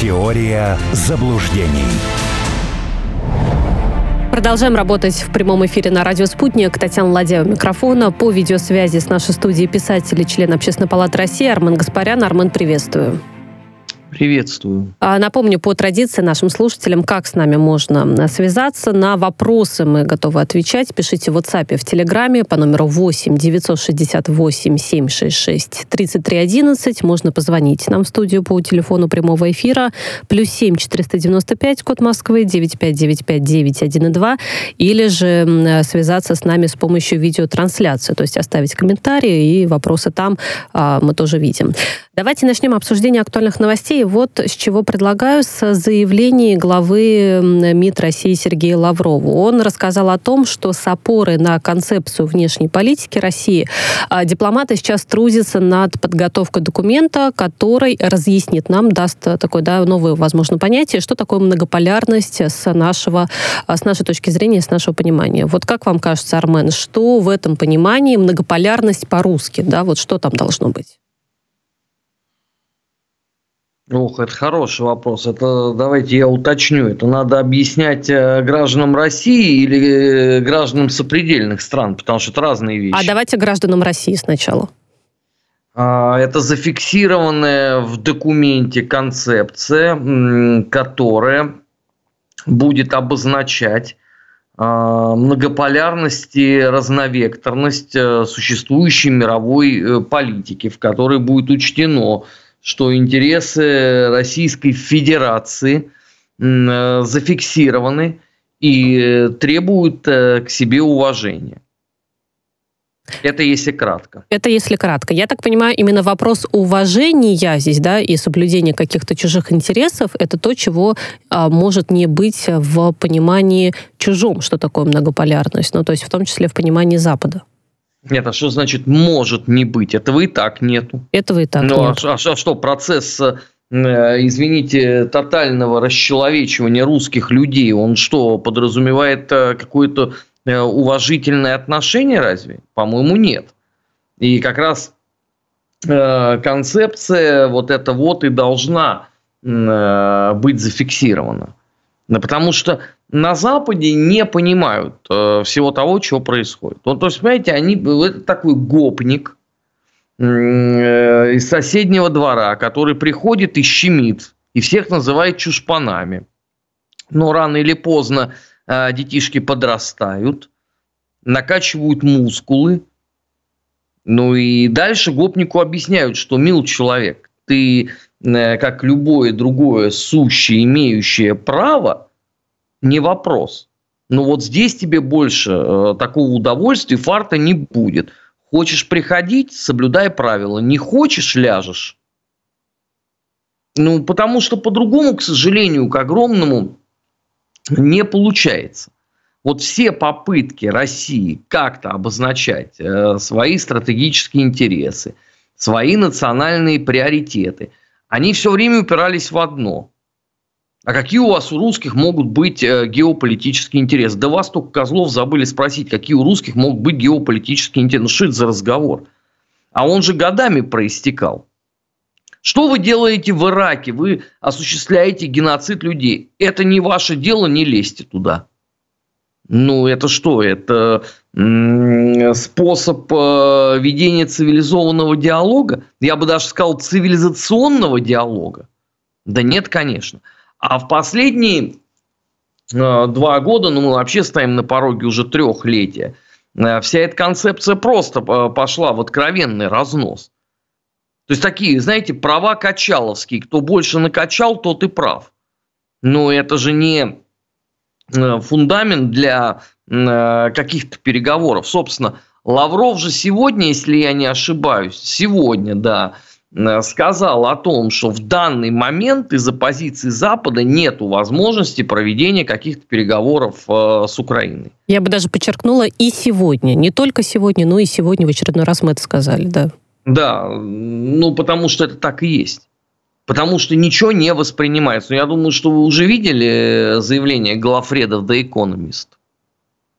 Теория заблуждений. Продолжаем работать в прямом эфире на радио «Спутник». Татьяна Ладева микрофона. По видеосвязи с нашей студией писатель и член Общественной палаты России Армен Гаспарян. Армен, приветствую. Приветствую. А, напомню по традиции нашим слушателям, как с нами можно связаться. На вопросы мы готовы отвечать. Пишите в WhatsApp в Телеграме по номеру 8 968 766 3311. Можно позвонить нам в студию по телефону прямого эфира. Плюс 7 495, код Москвы, 9595 912. Или же связаться с нами с помощью видеотрансляции. То есть оставить комментарии и вопросы там а, мы тоже видим. Давайте начнем обсуждение актуальных новостей. Вот с чего предлагаю, с заявлений главы МИД России Сергея Лаврова. Он рассказал о том, что с опорой на концепцию внешней политики России а, дипломаты сейчас трудятся над подготовкой документа, который разъяснит нам, даст такое да, новое, возможно, понятие, что такое многополярность с, нашего, а, с нашей точки зрения, с нашего понимания. Вот как вам кажется, Армен, что в этом понимании многополярность по-русски? Да, вот что там должно быть? Ох, это хороший вопрос. Это давайте я уточню. Это надо объяснять э, гражданам России или э, гражданам сопредельных стран, потому что это разные вещи. А давайте гражданам России сначала. А, это зафиксированная в документе концепция, которая будет обозначать а, многополярность и разновекторность э, существующей мировой политики, в которой будет учтено что интересы Российской Федерации э, зафиксированы и требуют э, к себе уважения. Это если кратко. Это если кратко. Я так понимаю, именно вопрос уважения здесь, да, и соблюдения каких-то чужих интересов, это то, чего а, может не быть в понимании чужом, что такое многополярность, ну, то есть в том числе в понимании Запада. Нет, а что значит может не быть? Этого и так нету. Этого и так ну, нет. А, а, а что, процесс, э, извините, тотального расчеловечивания русских людей, он что, подразумевает э, какое-то э, уважительное отношение разве? По-моему, нет. И как раз концепция вот эта вот и должна быть зафиксирована. Потому что на Западе не понимают э, всего того, чего происходит. Вот, то есть, понимаете, они, это такой гопник э, из соседнего двора, который приходит и щемит, и всех называет чушпанами. Но рано или поздно э, детишки подрастают, накачивают мускулы, ну и дальше гопнику объясняют, что, мил человек, ты, э, как любое другое сущее, имеющее право – не вопрос. Но вот здесь тебе больше э, такого удовольствия, фарта не будет. Хочешь приходить, соблюдай правила. Не хочешь, ляжешь. Ну, потому что по-другому, к сожалению, к огромному, не получается. Вот все попытки России как-то обозначать э, свои стратегические интересы, свои национальные приоритеты, они все время упирались в одно. А какие у вас у русских могут быть э, геополитические интересы? Да вас только Козлов забыли спросить, какие у русских могут быть геополитические интересы. Ну, что это за разговор? А он же годами проистекал. Что вы делаете в Ираке? Вы осуществляете геноцид людей. Это не ваше дело, не лезьте туда. Ну, это что? Это способ э, ведения цивилизованного диалога? Я бы даже сказал, цивилизационного диалога. Да нет, конечно. А в последние э, два года, ну мы вообще стоим на пороге уже трехлетия, э, вся эта концепция просто э, пошла в откровенный разнос. То есть такие, знаете, права качаловские. Кто больше накачал, тот и прав. Но это же не фундамент для каких-то переговоров. Собственно, Лавров же сегодня, если я не ошибаюсь, сегодня, да, сказал о том, что в данный момент из-за позиции Запада нет возможности проведения каких-то переговоров э, с Украиной. Я бы даже подчеркнула и сегодня. Не только сегодня, но и сегодня в очередной раз мы это сказали, да. Да, ну потому что это так и есть. Потому что ничего не воспринимается. Я думаю, что вы уже видели заявление Галафреда в The Economist.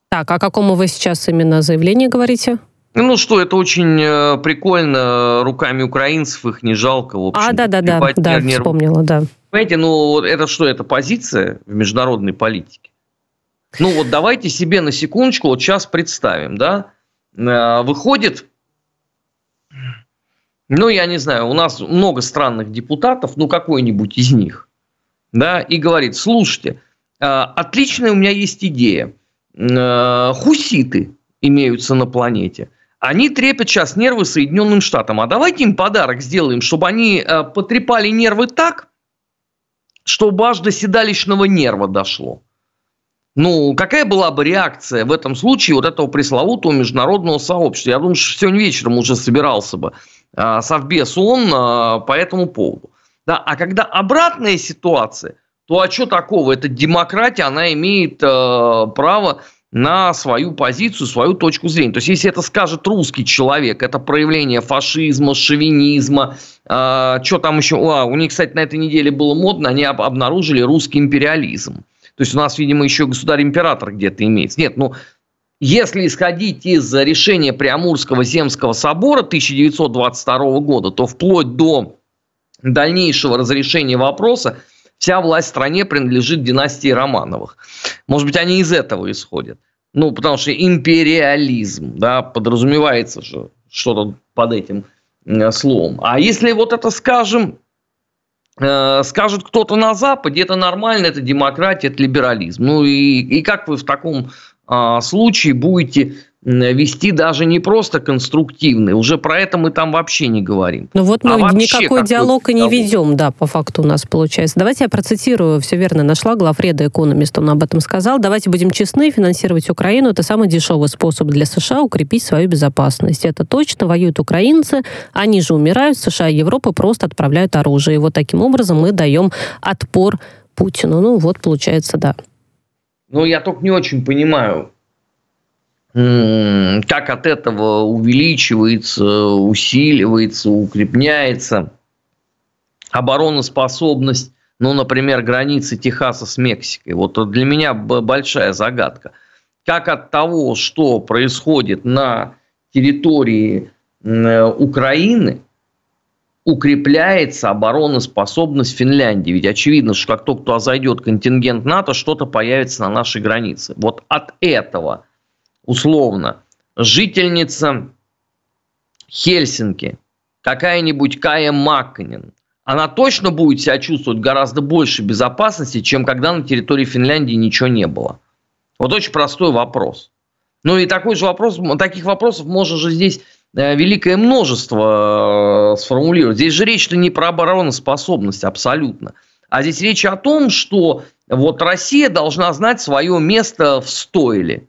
Так, о каком вы сейчас именно заявлении говорите? Ну что, это очень э, прикольно, руками украинцев их не жалко. В общем, а, да-да-да, да, нерв... вспомнила, да. Понимаете, ну это что, это позиция в международной политике? Ну вот давайте себе на секундочку вот сейчас представим, да, э, выходит, ну я не знаю, у нас много странных депутатов, ну какой-нибудь из них, да, и говорит, слушайте, э, отличная у меня есть идея, хуситы имеются на планете – они трепят сейчас нервы Соединенным Штатам. А давайте им подарок сделаем, чтобы они э, потрепали нервы так, чтобы аж до седалищного нерва дошло. Ну, какая была бы реакция в этом случае вот этого пресловутого международного сообщества? Я думаю, что сегодня вечером уже собирался бы э, Совбез ООН э, по этому поводу. Да, а когда обратная ситуация, то а что такого? Это демократия, она имеет э, право на свою позицию, свою точку зрения. То есть, если это скажет русский человек, это проявление фашизма, шовинизма, э, что там еще? А, у них, кстати, на этой неделе было модно, они об, обнаружили русский империализм. То есть, у нас, видимо, еще государь-император где-то имеется. Нет, ну, если исходить из решения Приамурского земского собора 1922 года, то вплоть до дальнейшего разрешения вопроса вся власть в стране принадлежит династии Романовых. Может быть, они из этого исходят. Ну, потому что империализм, да, подразумевается же что-то под этим э, словом. А если вот это скажем, э, скажет кто-то на Западе, это нормально, это демократия, это либерализм. Ну и, и как вы в таком э, случае будете вести даже не просто конструктивный, уже про это мы там вообще не говорим. Ну вот мы а никакой диалог и не ведем, да, по факту у нас получается. Давайте я процитирую, все верно нашла, главреда экономист, он об этом сказал. Давайте будем честны, финансировать Украину – это самый дешевый способ для США укрепить свою безопасность. Это точно, воюют украинцы, они же умирают, США и Европа просто отправляют оружие. И вот таким образом мы даем отпор Путину. Ну вот, получается, да. Ну, я только не очень понимаю, как от этого увеличивается, усиливается, укрепняется обороноспособность, ну, например, границы Техаса с Мексикой. Вот для меня большая загадка. Как от того, что происходит на территории Украины, укрепляется обороноспособность Финляндии. Ведь очевидно, что как только туда зайдет контингент НАТО, что-то появится на нашей границе. Вот от этого – условно, жительница Хельсинки, какая-нибудь Кая Макканин, она точно будет себя чувствовать гораздо больше безопасности, чем когда на территории Финляндии ничего не было. Вот очень простой вопрос. Ну и такой же вопрос, таких вопросов можно же здесь э, великое множество э, сформулировать. Здесь же речь-то не про обороноспособность абсолютно. А здесь речь о том, что вот Россия должна знать свое место в стойле.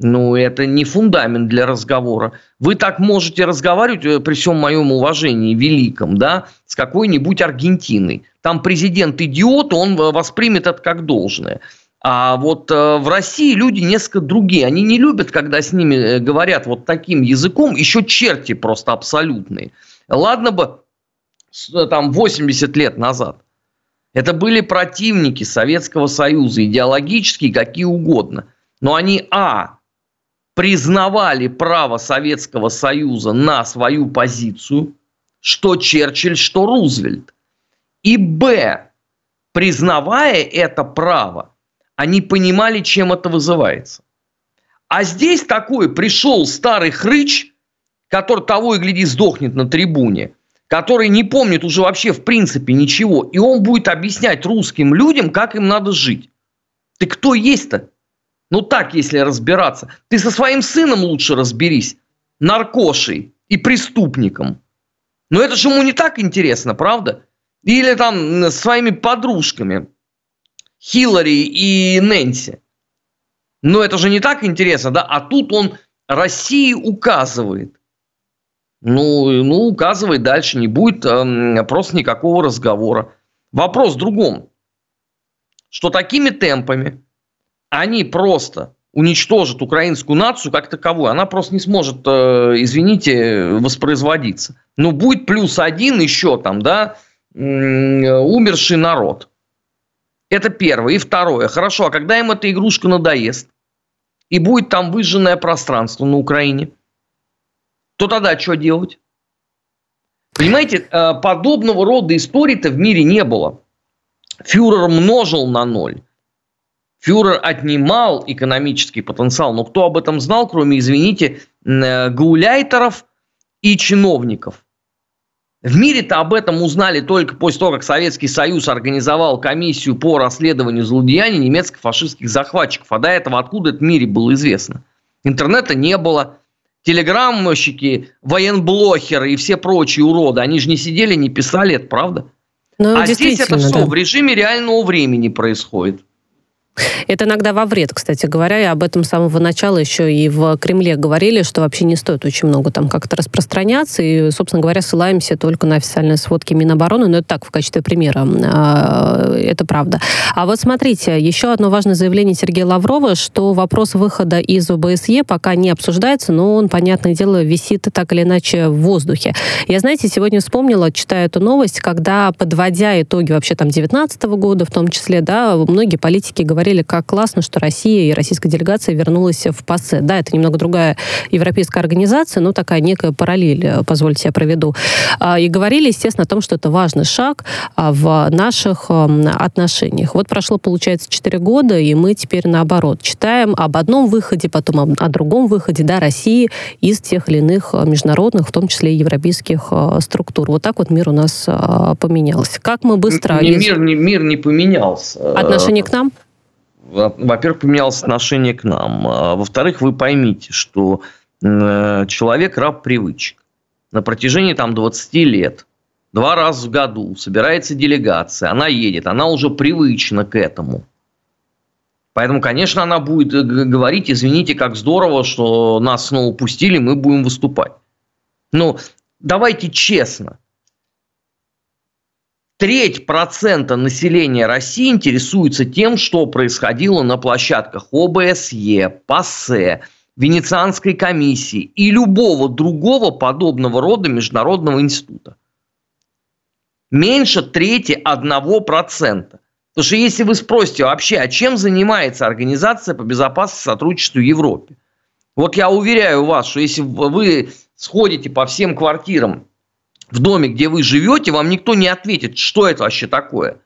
Ну, это не фундамент для разговора. Вы так можете разговаривать, э, при всем моем уважении великом, да, с какой-нибудь Аргентиной. Там президент идиот, он э, воспримет это как должное. А вот э, в России люди несколько другие. Они не любят, когда с ними говорят вот таким языком, еще черти просто абсолютные. Ладно бы там 80 лет назад. Это были противники Советского Союза, идеологические, какие угодно. Но они, а, признавали право Советского Союза на свою позицию, что Черчилль, что Рузвельт. И б, признавая это право, они понимали, чем это вызывается. А здесь такой пришел старый хрыч, который того и гляди сдохнет на трибуне, который не помнит уже вообще в принципе ничего, и он будет объяснять русским людям, как им надо жить. Ты кто есть-то? Ну так, если разбираться. Ты со своим сыном лучше разберись. Наркошей и преступником. Но это же ему не так интересно, правда? Или там с своими подружками. Хиллари и Нэнси. Но это же не так интересно, да? А тут он России указывает. Ну, ну указывает дальше, не будет э, просто никакого разговора. Вопрос в другом. Что такими темпами они просто уничтожат украинскую нацию как таковую, она просто не сможет, э, извините, воспроизводиться. Ну, будет плюс один еще там, да, умерший народ. Это первое. И второе. Хорошо, а когда им эта игрушка надоест, и будет там выжженное пространство на Украине, то тогда что делать? Понимаете, э, подобного рода историй-то в мире не было. Фюрер множил на ноль. Фюрер отнимал экономический потенциал. Но кто об этом знал, кроме, извините, э, гауляйтеров и чиновников? В мире-то об этом узнали только после того, как Советский Союз организовал комиссию по расследованию злодеяний немецко-фашистских захватчиков. А до этого откуда это в мире было известно? Интернета не было. Телеграммщики, военблохеры и все прочие уроды, они же не сидели, не писали, это правда? Ну, а здесь это все да. в режиме реального времени происходит. Это иногда во вред, кстати говоря, и об этом с самого начала еще и в Кремле говорили, что вообще не стоит очень много там как-то распространяться, и, собственно говоря, ссылаемся только на официальные сводки Минобороны, но это так, в качестве примера, а, это правда. А вот смотрите, еще одно важное заявление Сергея Лаврова, что вопрос выхода из ОБСЕ пока не обсуждается, но он, понятное дело, висит так или иначе в воздухе. Я, знаете, сегодня вспомнила, читая эту новость, когда, подводя итоги вообще там 19 года в том числе, да, многие политики говорят, говорили, как классно, что Россия и российская делегация вернулась в ПАСЕ. Да, это немного другая европейская организация, но такая некая параллель, э, позвольте я проведу. А, и говорили, естественно, о том, что это важный шаг а, в наших эм, отношениях. Вот прошло, получается, 4 года, и мы теперь наоборот читаем об одном выходе, потом о другом выходе да, России из тех или иных э, международных, в том числе и европейских э, структур. Вот так вот мир у нас поменялся. Как мы быстро... Не, мир, не, мир не поменялся. Отношение к нам? Во-первых, поменялось отношение к нам. А, во-вторых, вы поймите, что э, человек раб привычек. На протяжении там 20 лет, два раза в году собирается делегация, она едет, она уже привычна к этому. Поэтому, конечно, она будет э, говорить, извините, как здорово, что нас снова пустили, мы будем выступать. Но давайте честно, треть процента населения России интересуется тем, что происходило на площадках ОБСЕ, ПАСЕ, Венецианской комиссии и любого другого подобного рода международного института. Меньше трети одного процента. Потому что если вы спросите вообще, а чем занимается Организация по безопасности сотрудничеству в Европе? Вот я уверяю вас, что если вы сходите по всем квартирам в доме, где вы живете, вам никто не ответит, что это вообще такое.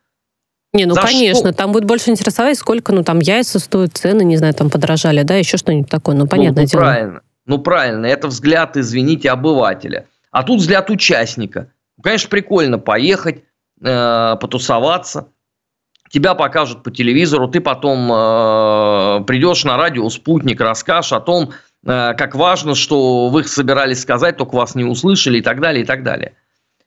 Не, ну За конечно, что? там будет больше интересовать, сколько, ну там яйца стоят, цены, не знаю, там подорожали, да, еще что-нибудь такое, ну понятное ну, ну, дело. Правильно, ну правильно, это взгляд, извините, обывателя. А тут взгляд участника. Ну, конечно, прикольно поехать, э, потусоваться, тебя покажут по телевизору, ты потом э, придешь на радио «Спутник», расскажешь о том, как важно, что вы собирались сказать, только вас не услышали и так далее, и так далее.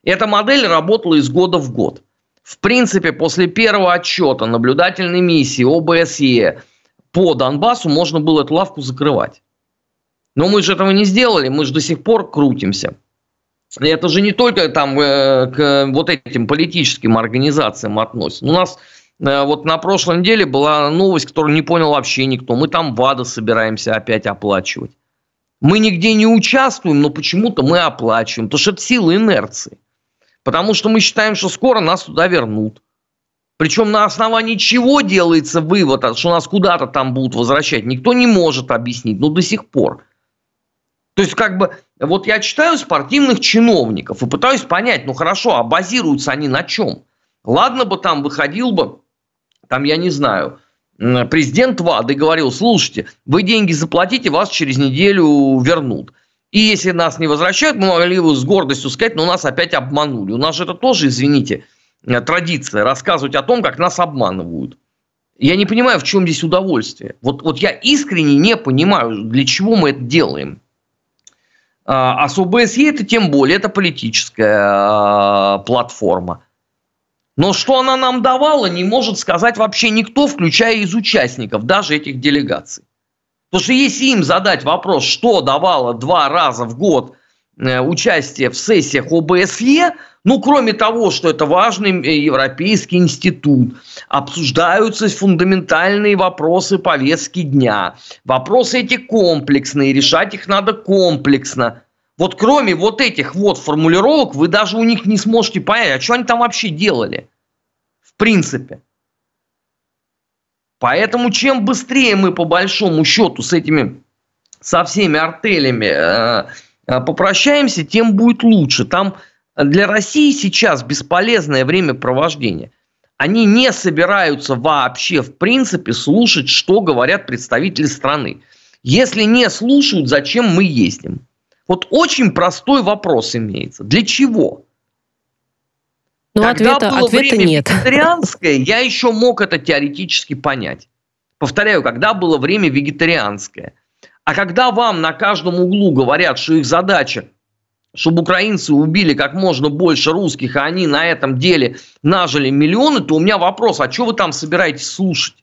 Эта модель работала из года в год. В принципе, после первого отчета наблюдательной миссии ОБСЕ по Донбассу можно было эту лавку закрывать. Но мы же этого не сделали, мы же до сих пор крутимся. И это же не только там, э, к вот этим политическим организациям относится. У нас Э, вот на прошлой неделе была новость, которую не понял вообще никто. Мы там ВАДА собираемся опять оплачивать. Мы нигде не участвуем, но почему-то мы оплачиваем. Потому что это сила инерции. Потому что мы считаем, что скоро нас туда вернут. Причем на основании чего делается вывод, что нас куда-то там будут возвращать, никто не может объяснить, ну до сих пор. То есть, как бы, вот я читаю спортивных чиновников и пытаюсь понять, ну хорошо, а базируются они на чем? Ладно бы там выходил бы там, я не знаю, президент ВАДы говорил, слушайте, вы деньги заплатите, вас через неделю вернут. И если нас не возвращают, мы могли бы с гордостью сказать, но нас опять обманули. У нас же это тоже, извините, э, традиция, рассказывать о том, как нас обманывают. Я не понимаю, в чем здесь удовольствие. Вот, вот я искренне не понимаю, для чего мы это делаем. А, а с ОБСЕ это тем более, это политическая а, платформа. Но что она нам давала, не может сказать вообще никто, включая из участников, даже этих делегаций. Потому что если им задать вопрос, что давало два раза в год э, участие в сессиях ОБСЕ, ну, кроме того, что это важный э, европейский институт, обсуждаются фундаментальные вопросы повестки дня. Вопросы эти комплексные, решать их надо комплексно. Вот кроме вот этих вот формулировок, вы даже у них не сможете понять, а что они там вообще делали. В принципе. Поэтому чем быстрее мы по большому счету с этими, со всеми артелями э, попрощаемся, тем будет лучше. Там для России сейчас бесполезное времяпровождение. Они не собираются вообще, в принципе, слушать, что говорят представители страны. Если не слушают, зачем мы ездим? Вот очень простой вопрос имеется. Для чего? Ну, Когда ответа, было ответа время нет. вегетарианское, я еще мог это теоретически понять. Повторяю, когда было время вегетарианское. А когда вам на каждом углу говорят, что их задача чтобы украинцы убили как можно больше русских, а они на этом деле нажили миллионы, то у меня вопрос, а что вы там собираетесь слушать?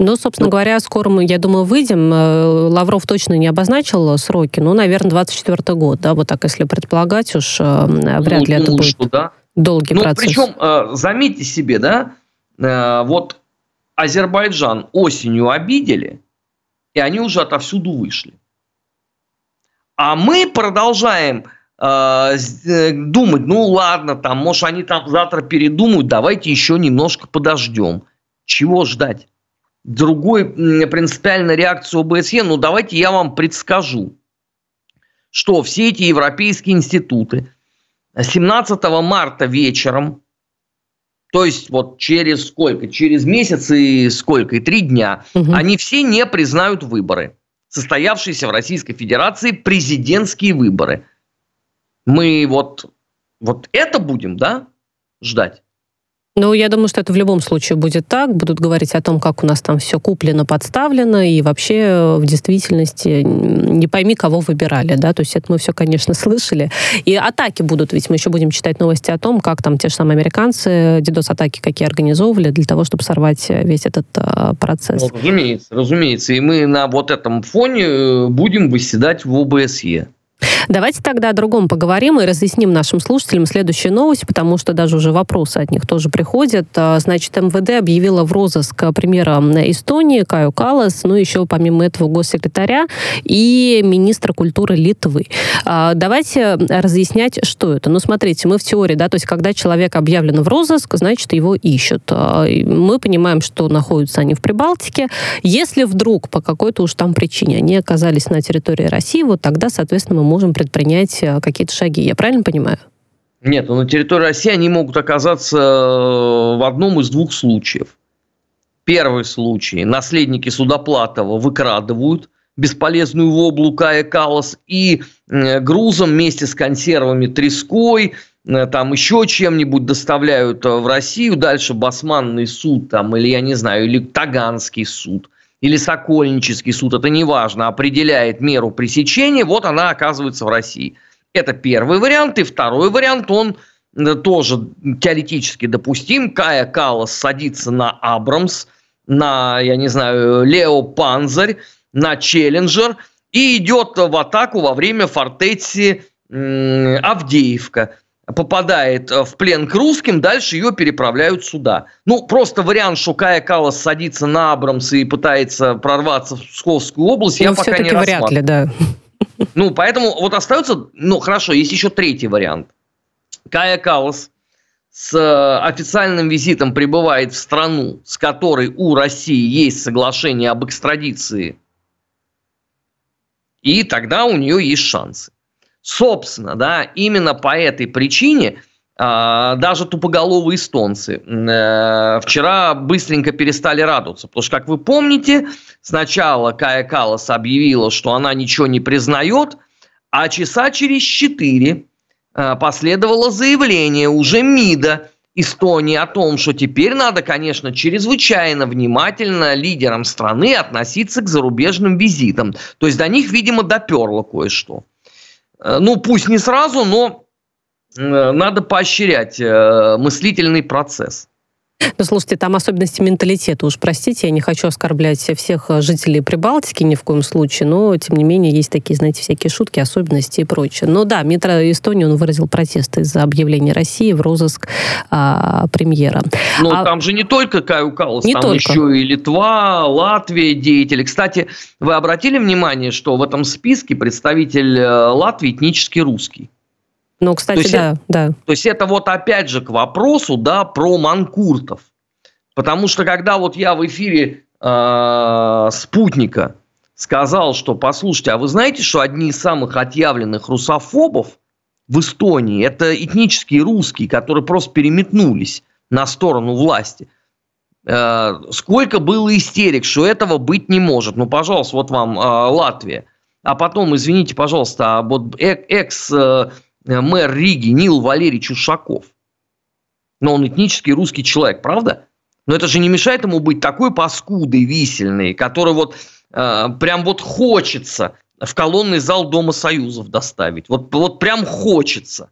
Ну, собственно ну, говоря, скоро мы, я думаю, выйдем. Э, Лавров точно не обозначил сроки, ну, наверное, 24 год, да, вот так, если предполагать уж, э, вряд ну, ли это будет что, да. долгий ну, процесс. Причем, э, заметьте себе, да, вот Азербайджан осенью обидели, и они уже отовсюду вышли. А мы продолжаем э, э, думать, ну ладно, там, может, они там завтра передумают, давайте еще немножко подождем. Чего ждать? Другой принципиальной реакции ОБСЕ, ну давайте я вам предскажу, что все эти европейские институты 17 марта вечером, то есть вот через сколько? Через месяц и сколько? И три дня. Угу. Они все не признают выборы состоявшиеся в Российской Федерации президентские выборы. Мы вот, вот это будем, да, ждать? Ну, я думаю, что это в любом случае будет так. Будут говорить о том, как у нас там все куплено, подставлено, и вообще э, в действительности не пойми, кого выбирали, да, то есть это мы все, конечно, слышали. И атаки будут, ведь мы еще будем читать новости о том, как там те же самые американцы DDoS-атаки какие организовывали для того, чтобы сорвать весь этот процесс. Ну, разумеется, разумеется. И мы на вот этом фоне э, будем выседать в ОБСЕ. Давайте тогда о другом поговорим и разъясним нашим слушателям следующую новость, потому что даже уже вопросы от них тоже приходят. А, значит, МВД объявила в розыск премьера Эстонии Каю Калас, ну еще помимо этого госсекретаря и министра культуры Литвы. А, давайте разъяснять, что это. Ну, смотрите, мы в теории, да, то есть когда человек объявлен в розыск, значит, его ищут. А, мы понимаем, что находятся они в Прибалтике. Если вдруг по какой-то уж там причине они оказались на территории России, вот тогда, соответственно, мы можем предпринять э, какие-то шаги. Я правильно понимаю? Нет, ну, на территории России они могут оказаться э, в одном из двух случаев. Первый случай. Наследники Судоплатова выкрадывают бесполезную воблу Кая Калас и э, грузом вместе с консервами треской, там еще чем-нибудь доставляют в Россию, дальше Басманный суд там, или, я не знаю, или Таганский суд – или Сокольнический суд, это не важно, определяет меру пресечения, вот она оказывается в России. Это первый вариант. И второй вариант, он э, тоже теоретически допустим. Кая Калас садится на Абрамс, на, я не знаю, Лео Панзарь, на Челленджер и идет в атаку во время фортеции Авдеевка попадает э, в плен к русским, дальше ее переправляют сюда. Ну, просто вариант, что Кая Калас садится на Абрамс и пытается прорваться в Псковскую область, ну, я пока не вряд ли, да. Ну, поэтому вот остается, ну, хорошо, есть еще третий вариант. Кая Калас с э, официальным визитом прибывает в страну, с которой у России есть соглашение об экстрадиции, и тогда у нее есть шансы. Собственно, да, именно по этой причине а, даже тупоголовые эстонцы э, вчера быстренько перестали радоваться. Потому что, как вы помните, сначала Кая Калас объявила, что она ничего не признает, а часа через четыре э, последовало заявление уже МИДа Эстонии о том, что теперь надо, конечно, чрезвычайно внимательно лидерам страны относиться к зарубежным визитам. То есть до них, видимо, доперло кое-что. Э, ну, пусть не сразу, но э, надо поощрять э, мыслительный процесс. Ну, слушайте, там особенности менталитета. Уж простите, я не хочу оскорблять всех жителей Прибалтики ни в коем случае, но, тем не менее, есть такие, знаете, всякие шутки, особенности и прочее. Но да, метро Эстонии, он выразил протест из-за объявления России в розыск а, премьера. Но а... там же не только Каю Калас, не там только. еще и Литва, Латвия деятели. Кстати, вы обратили внимание, что в этом списке представитель э, Латвии этнически русский? Ну, кстати, то да, это, да. То есть это вот опять же к вопросу, да, про манкуртов. Потому что когда вот я в эфире э, спутника сказал, что, послушайте, а вы знаете, что одни из самых отъявленных русофобов в Эстонии – это этнические русские, которые просто переметнулись на сторону власти. Э, сколько было истерик, что этого быть не может. Ну, пожалуйста, вот вам э, Латвия. А потом, извините, пожалуйста, а вот экс-мэр Риги Нил Валерий Ушаков. Но он этнический русский человек, правда? Но это же не мешает ему быть такой паскудой висельной, который вот э, прям вот хочется в колонный зал Дома Союзов доставить. Вот, вот прям хочется.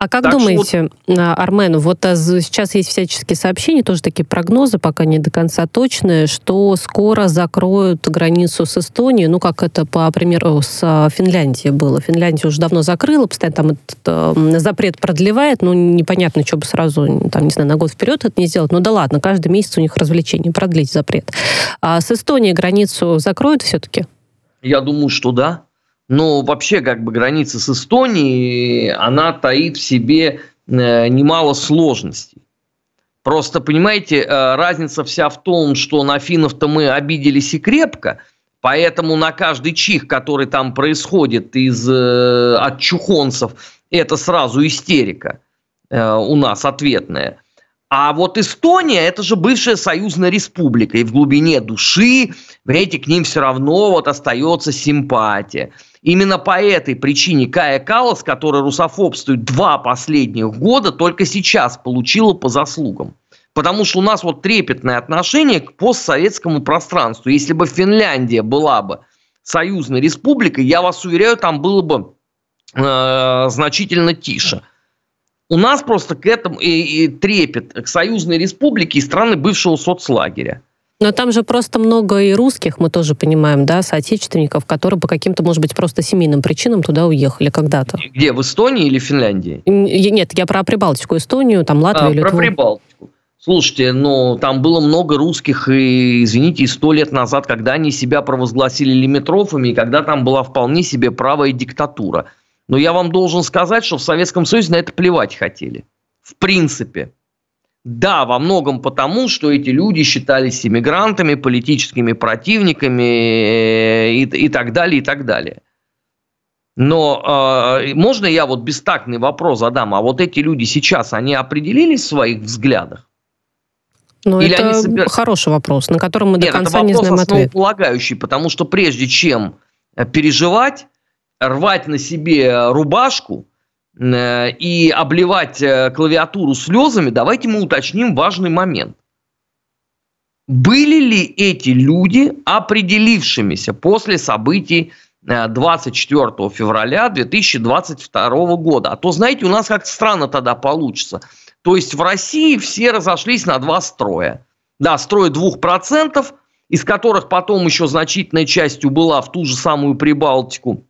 А как так думаете. А, Армен, вот сейчас есть всяческие сообщения, тоже такие прогнозы, пока не до конца точные, что скоро закроют границу с Эстонией, ну, как это, по примеру, с а, Финляндией было. Финляндия уже давно закрыла, постоянно там этот э, запрет продлевает, ну, непонятно, что бы сразу, там, не знаю, на год вперед это не сделать. Ну, да ладно, каждый месяц у них развлечение, продлить запрет. А с Эстонией границу закроют все-таки? Я думаю, что да. Но вообще как бы граница с Эстонией, она таит в себе э, немало сложностей. Просто, понимаете, э, разница вся в том, что на финнов-то мы обиделись и крепко, поэтому на каждый чих, который там происходит из, э, от чухонцев, это сразу истерика у нас ответная. А вот Эстония, это же бывшая союзная республика, и в глубине души, понимаете, к ним все равно вот остается симпатия. Именно по этой причине Кая Калас, которая русофобствует два последних года, только сейчас получила по заслугам. Потому что у нас вот трепетное отношение к постсоветскому пространству. Если бы Финляндия была бы союзной республикой, я вас уверяю, там было бы э, значительно тише. У нас просто к этому и, и трепет к союзной республике и страны бывшего соцлагеря. Но там же просто много и русских, мы тоже понимаем, да, соотечественников, которые по каким-то, может быть, просто семейным причинам туда уехали когда-то. Где, в Эстонии или в Финляндии? Нет, я про Прибалтику, Эстонию, там Латвию, а, Литву. Про Прибалтику. Слушайте, ну, там было много русских, и, извините, и сто лет назад, когда они себя провозгласили лимитрофами, и когда там была вполне себе правая диктатура. Но я вам должен сказать, что в Советском Союзе на это плевать хотели. В принципе. Да, во многом потому, что эти люди считались иммигрантами, политическими противниками э, и, и так далее, и так далее. Но э, можно я вот бестактный вопрос задам? А вот эти люди сейчас, они определились в своих взглядах? Ну, Или это они собир... хороший вопрос, на который мы до Нет, конца не знаем ответ. это вопрос потому что прежде чем э, переживать, рвать на себе рубашку, Э, и обливать э, клавиатуру слезами, давайте мы уточним важный момент. Были ли эти люди определившимися после событий 24 э, февраля 2022 года? А то, знаете, у нас как странно тогда получится. То есть в России все разошлись на два строя. Да, строй 2%, из которых потом еще значительная часть убыла в ту же самую Прибалтику – Э,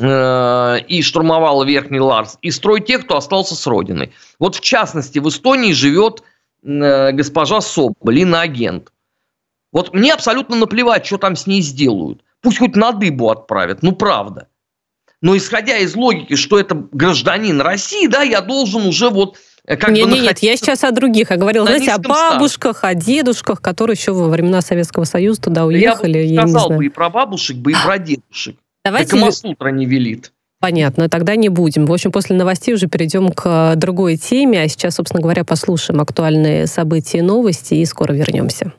и штурмовала Верхний Ларс, и строить тех, кто остался с родиной. Вот в частности, в Эстонии живет э, госпожа Соболь, иноагент. Вот мне абсолютно наплевать, что там с ней сделают. Пусть хоть на дыбу отправят, ну правда. Но исходя из логики, что это гражданин России, да, я должен уже вот э, как нет, бы нет, нет, я сейчас о других. Я говорила, знаете, о бабушках, старте. о дедушках, которые еще во времена Советского Союза туда уехали. Я бы сказал я бы и про бабушек, бы и про дедушек. Давайте... Так Камасутра не велит. Понятно, тогда не будем. В общем, после новостей уже перейдем к другой теме. А сейчас, собственно говоря, послушаем актуальные события и новости и скоро вернемся.